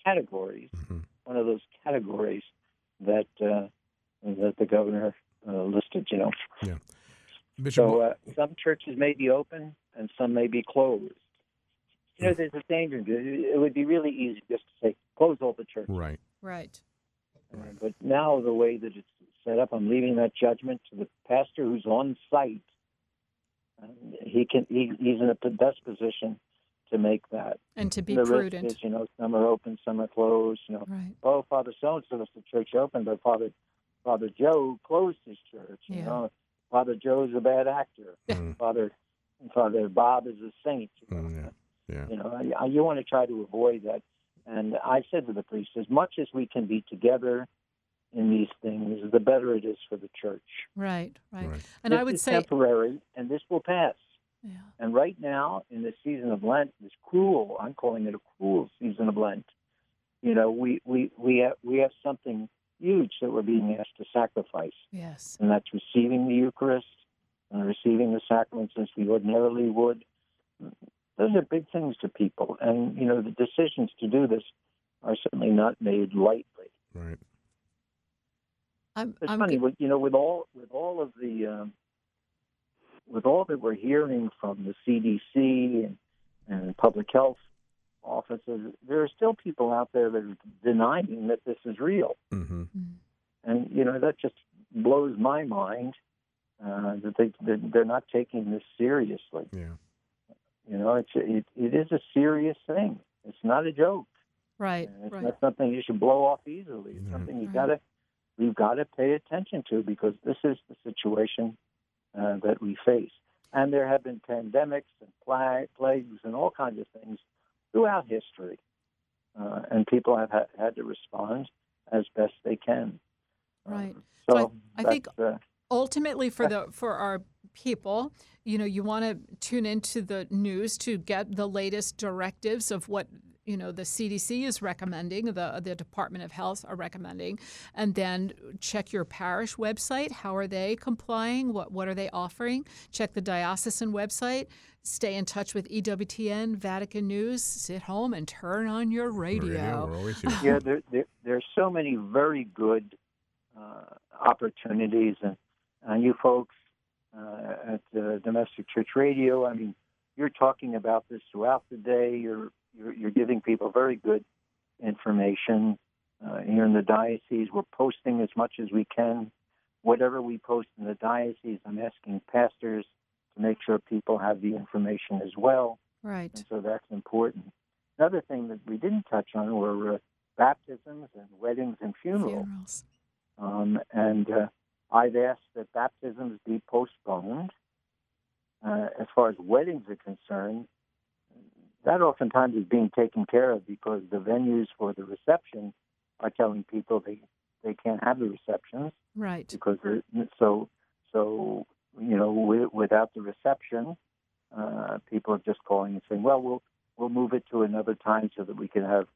categories, Mhm. one of those categories that uh, that the governor uh, listed. You know, Bishop, so uh, some churches may be open and some may be closed. You know, there's a danger. It would be really easy just to say close all the churches. right. Right. Uh, But now, the way that it's set up, I'm leaving that judgment to the pastor who's on site. Um, he can. He, he's in the best position to make that. And to be the risk prudent. is, you know, some are open, some are closed. You know, Right. oh, Father so and so is the church open, but Father Father Joe closed his church. You Yeah. know, Father Joe's a bad actor. Mm, Father Father Bob is a saint. You know, mm, yeah. Yeah. you know, I- you want to try to avoid that. And I said to the priest, as much as we can be together in these things, the better it is for the church. Right. Right. Right. And this I would is say, temporary, and this will pass. yeah. And right now, in the season of Lent, this cruel, I'm calling it a cruel season of Lent, you know, we, we, we, have, we have something huge that we're being asked to sacrifice, Yes. and that's receiving the Eucharist and receiving the sacraments as we ordinarily would. Those are big things to people, and, you know, the decisions to do this are certainly not made lightly. Right. I'm, It's I'm funny, g- you know, with all with all of the um, with all that we're hearing from the CDC and, and public health offices, there are still people out there that are denying that this is real. Mm-hmm. And you know that just blows my mind uh, that they they're not taking this seriously. Yeah. You know, it's it, it is a serious thing. It's not a joke. Right. And it's Right. not something you should blow off easily. It's Right. something you Right. gotta we've got to pay attention to because this is the situation uh, that we face. And there have been pandemics and pla- plagues and all kinds of things throughout history, uh, and people have ha- had to respond as best they can. Right. Um, So so I- I think- uh, ultimately for the for our people you know you want to tune into the news to get the latest directives of what you know the CDC is recommending the the Department of Health are recommending and then check your parish website. How are they complying? What what are they offering? Check the diocesan website. Stay in touch with EWTN Vatican News. Sit home and turn on your radio, We're always here. yeah, there, there, there are so many very good uh, opportunities, and, and you folks uh, at uh, Domestic Church Radio, I mean, you're talking about this throughout the day. You're you're, you're giving people very good information. Uh, here in the diocese, we're posting as much as we can. Whatever we post in the diocese, I'm asking pastors to make sure people have the information as well. right And so that's important. Another thing that we didn't touch on were uh, baptisms and weddings and funerals. funerals Um, and uh, I've asked that baptisms be postponed. Uh, as far as weddings are concerned, that oftentimes is being taken care of because the venues for the reception are telling people they, they can't have the receptions right because so so you know wi- without the reception, uh, people are just calling and saying, well, we'll we'll move it to another time so that we can have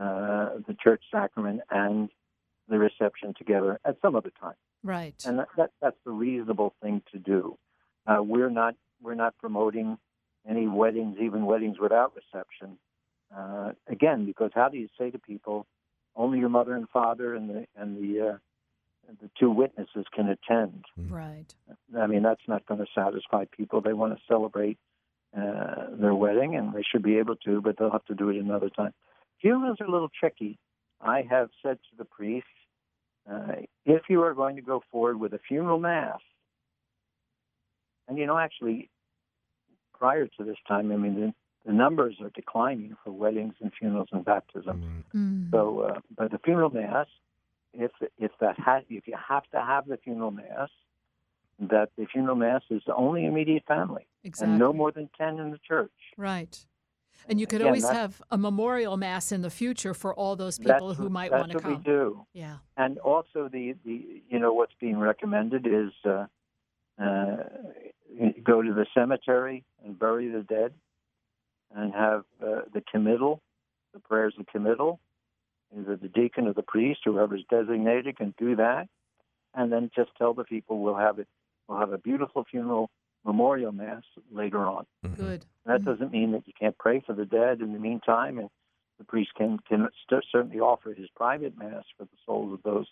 uh, the church sacrament and the reception together at some other time. right And that, that that's the reasonable thing to do. Uh, we're not we're not promoting any weddings, even weddings without reception. Uh, again, because how do you say to people, only your mother and father and the and the uh, the two witnesses can attend? right I mean, that's not going to satisfy people. They want to celebrate uh, their wedding, and they should be able to, but they'll have to do it another time. Funerals are a little tricky. I have said to the priest, uh, if you are going to go forward with a funeral mass, and you know, actually, prior to this time, I mean, the, the numbers are declining for weddings and funerals and baptisms. Mm. Mm. So, uh, but the funeral mass, if if that has, if you have to have the funeral mass, that the funeral mass is the only immediate family exactly and no more than ten in the church. Right. And you could Again, always have a memorial mass in the future for all those people who might want to come. That's what come. we do. Yeah. And also the the you know what's being recommended is uh, uh, go to the cemetery and bury the dead, and have uh, the committal, the prayers of committal, either the deacon or the priest, whoever's designated, can do that, and then just tell the people we'll have it. We'll have a beautiful funeral memorial mass later on. Mhm. Good. That Mhm. doesn't mean that you can't pray for the dead in the meantime, and the priest can can st- certainly offer his private mass for the souls of those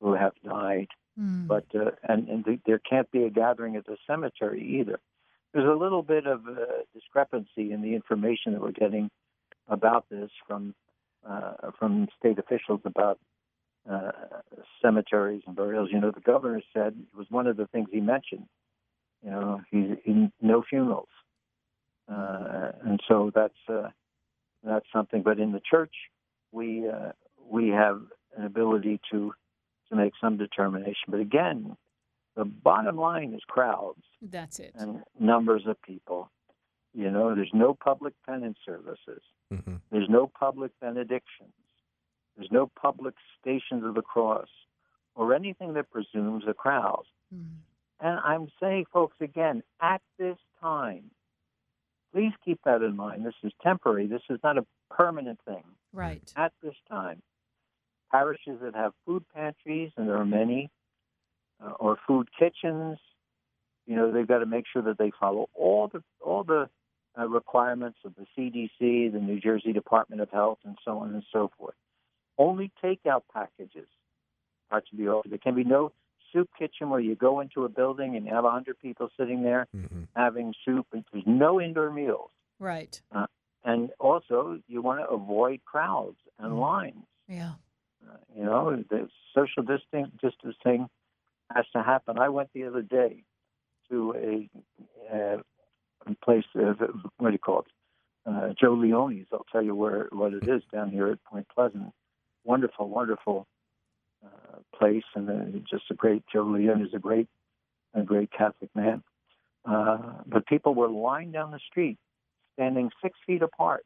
who have died. Mm. But uh, and and th- there can't be a gathering at the cemetery either. There's a little bit of uh, discrepancy in the information that we're getting about this from uh, from state officials about uh, cemeteries and burials. You know, the governor said it was one of the things he mentioned. You know, he, he no funerals, uh, and so that's uh, that's something. But in the church, we uh, we have an ability to to make some determination. But again, the bottom line is crowds That's it. and numbers of people. You know, there's no public penance services. Mhm. There's no public benedictions. There's no public stations of the cross or anything that presumes a crowd. Mm. And I'm saying, folks, again, at this time, please keep that in mind. This is temporary. This is not a permanent thing. Right. At this time, parishes that have food pantries, and there are many, uh, or food kitchens, you know, they've got to make sure that they follow all the all the uh, requirements of the CDC, the New Jersey Department of Health, and so on and so forth. Only takeout packages are to be offered. There can be no soup kitchen where you go into a building and you have a hundred people sitting there Mhm. having soup. and There's no indoor meals. Right. and also you want to avoid crowds and Mm. lines. Yeah. You know, the social distancing has to happen. I went the other day to a, uh, place, uh, what do you call it? Uh, Joe Leone's. I'll tell you where what it is down here at Point Pleasant. Wonderful, wonderful uh, place, and uh, just a great. Joe Leone is a great, a great Catholic man. Uh, but people were lined down the street, standing six feet apart,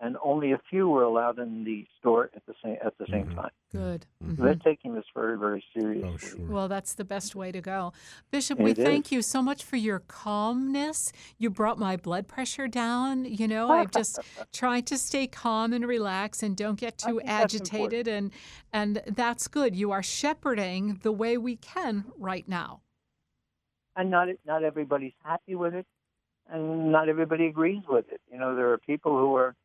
and only a few were allowed in the store at the same at the same Mhm. time. Good. Mhm. They're Mhm. taking this very, very seriously. Oh, sure. Well, that's the best way to go. Bishop, we It is. thank you so much for your calmness. You brought my blood pressure down. You know, I've just tried to stay calm and relax and don't get too agitated and and that's good. You are shepherding the way we can right now. and not not everybody's happy with it, and not everybody agrees with it. You know, there are people who are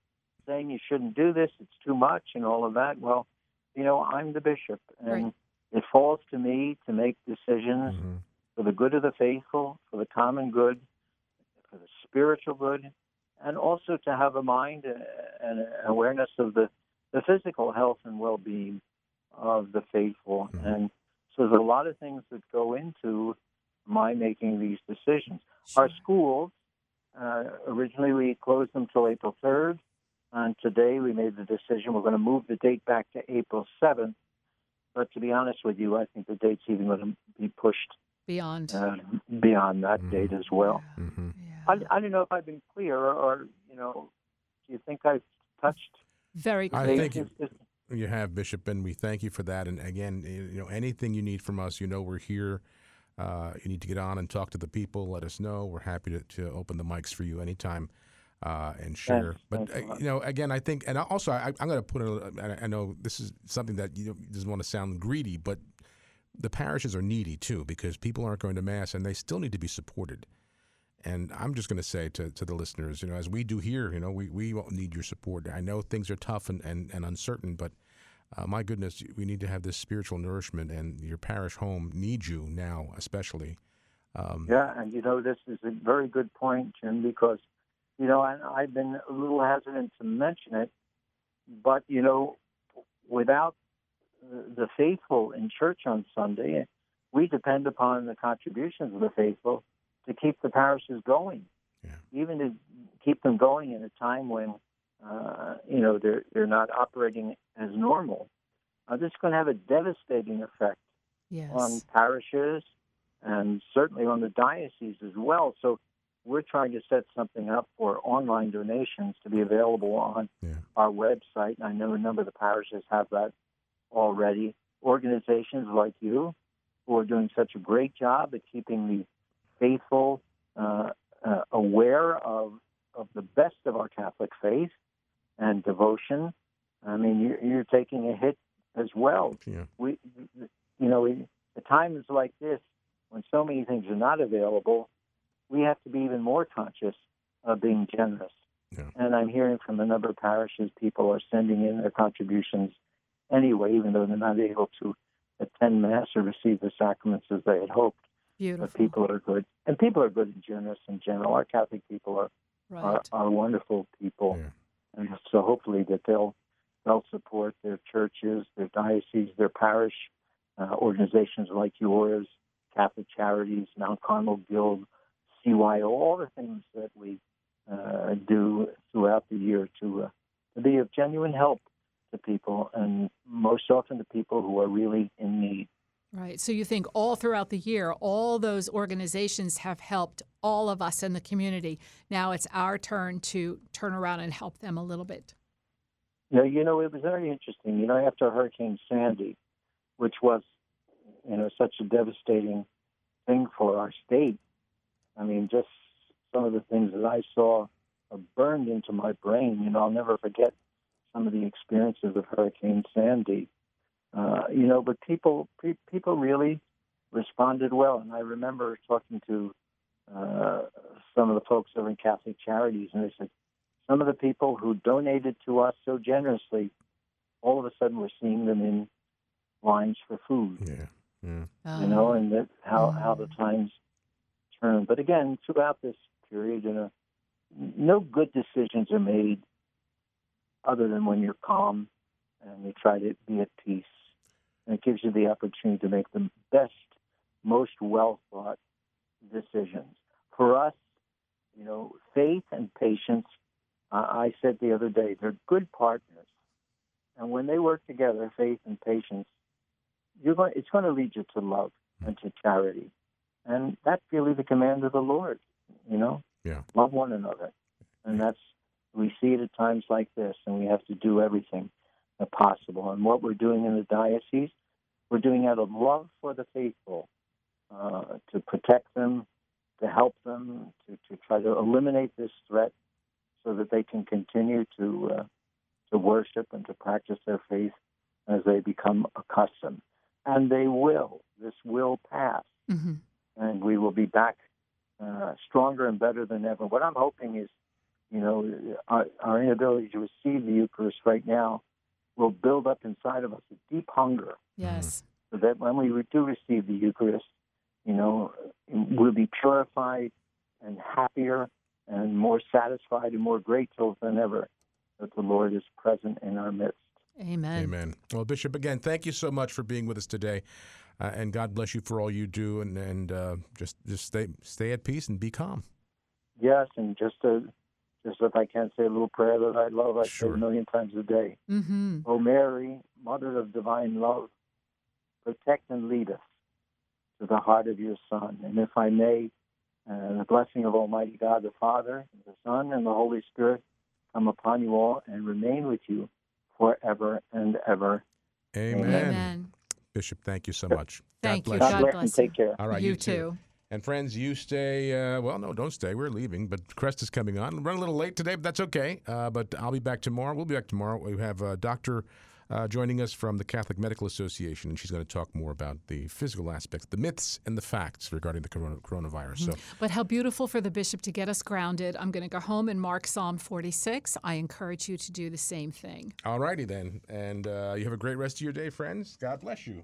saying you shouldn't do this; it's too much, and all of that. Well, you know, I'm the bishop, and Right. it falls to me to make decisions Mhm. for the good of the faithful, for the common good, for the spiritual good, and also to have a mind and awareness of the, the physical health and well-being of the faithful. Mhm. And so there's a lot of things that go into my making these decisions. Our schools, uh, originally we closed them till April 3rd, and today we made the decision we're going to move the date back to April 7th. But to be honest with you, I think the date's even going to be pushed Beyond. uh, beyond that Mhm. date as well. Mhm. Yeah. I, I don't know if I've been clear, or, or you know, do you think I've touched? Very clear. I clear. think you- You have, Bishop, and we thank you for that. And again, you know, anything you need from us, you know, we're here. Uh, you need to get on and talk to the people. Let us know. We're happy to, to open the mics for you anytime uh, and share. But uh, you know, again, I think, and also, I, I'm going to put. A, I- know this is something that you doesn't want to sound greedy, but the parishes are needy too because people aren't going to mass and they still need to be supported. And I'm just going to say to, to the listeners, you know, as we do here, you know, we, we need your support. I know things are tough and, and, and uncertain, but uh, my goodness, we need to have this spiritual nourishment, and your parish home needs you now, especially. Um, Yeah, and you know, this is a very good point, Jim, because you know, and I've been a little hesitant to mention it, but you know, without the the faithful in church on Sunday, we depend upon the contributions of the faithful to keep the parishes going, Yeah. even to keep them going in a time when uh, you know they're they're not operating as normal. Uh, this is going to have a devastating effect Yes. on parishes and certainly on the diocese as well. So we're trying to set something up for online donations to be available on Yeah. our website. And I know a number of the parishes have that already. Organizations like you who are doing such a great job at keeping the faithful uh, uh, aware of, of the best of our Catholic faith and devotion. I mean, you're, you're taking a hit as well yeah. we, you know, we, the times like this, when so many things are not available, we have to be even more conscious of being generous. Yeah. And I'm hearing from a number of parishes, people are sending in their contributions anyway, even though they're not able to attend Mass or receive the sacraments as they had hoped. Beautiful. But people are good. And people are good and generous in general. Our Catholic people are, are, right. are wonderful people. Yeah. And so hopefully that they'll they'll support their churches, their dioceses, their parish uh, organizations like yours, Catholic Charities, Mount Carmel Guild, CYO, all the things that we uh, do throughout the year to, uh, to be of genuine help to people, and most often to people who are really in need. Right. So you think all throughout the year, all those organizations have helped all of us in the community. Now it's our turn to turn around and help them a little bit. Yeah, you know, it was very interesting. You know, after Hurricane Sandy, which was, you know, such a devastating thing for our state. I mean, just some of the things that I saw are burned into my brain. You know, I'll never forget some of the experiences of Hurricane Sandy. Uh, you know, but people pe- people really responded well, and I remember talking to uh, some of the folks over in Catholic Charities, and they said some of the people who donated to us so generously, all of a sudden we're seeing them in lines for food. Yeah. Yeah. You know, Um, and that how how the Mm. times turn. But again, throughout this period, in a no good decisions are made other than when you're calm and you try to be at peace. And it gives you the opportunity to make the best, most well thought decisions. For us, you know, faith and patience, uh, I said the other day, they're good partners. And when they work together, faith and patience, you're going, it's going to lead you to love and to charity. And that's really the command of the Lord, you know? Yeah. Love one another. And that's, we see it at times like this, and we have to do everything possible. And what we're doing in the diocese, we're doing out of love for the faithful, uh, to protect them, to help them, to, to try to eliminate this threat so that they can continue to, uh, to worship and to practice their faith as they become accustomed. And they will. This will pass. Mm-hmm. And we will be back uh, stronger and better than ever. What I'm hoping is, you know, our, our inability to receive the Eucharist right now will build up inside of us a deep hunger. Yes. So that when we do receive the Eucharist, you know, we'll be purified and happier and more satisfied and more grateful than ever that the Lord is present in our midst. Amen. Amen. Well, Bishop, again, thank you so much for being with us today, uh, and God bless you for all you do, and and uh, just just stay stay at peace and be calm. Yes, and just to just if I can say a little prayer that I love, I Sure. say a million times a day. Mm-hmm. O Mary, Mother of Divine Love, protect and lead us to the heart of your Son. And if I may, uh, the blessing of Almighty God, the Father, the Son, and the Holy Spirit come upon you all and remain with you forever and ever. Amen. Amen. Bishop, thank you so much. Thank God you. bless God God bless, bless and take care. All right, you, you, too. And friends, you stay. Uh, well, no, don't stay. We're leaving, but Crest is coming on. Run a little late today, but that's okay. Uh, but I'll be back tomorrow. We'll be back tomorrow. We have a doctor uh, joining us from the Catholic Medical Association, and she's going to talk more about the physical aspects, the myths and the facts regarding the corona- coronavirus. So, But how beautiful for the bishop to get us grounded. I'm going to go home and mark Psalm 46. I encourage you to do the same thing. all righty then. And uh, you have a great rest of your day, friends. God bless you.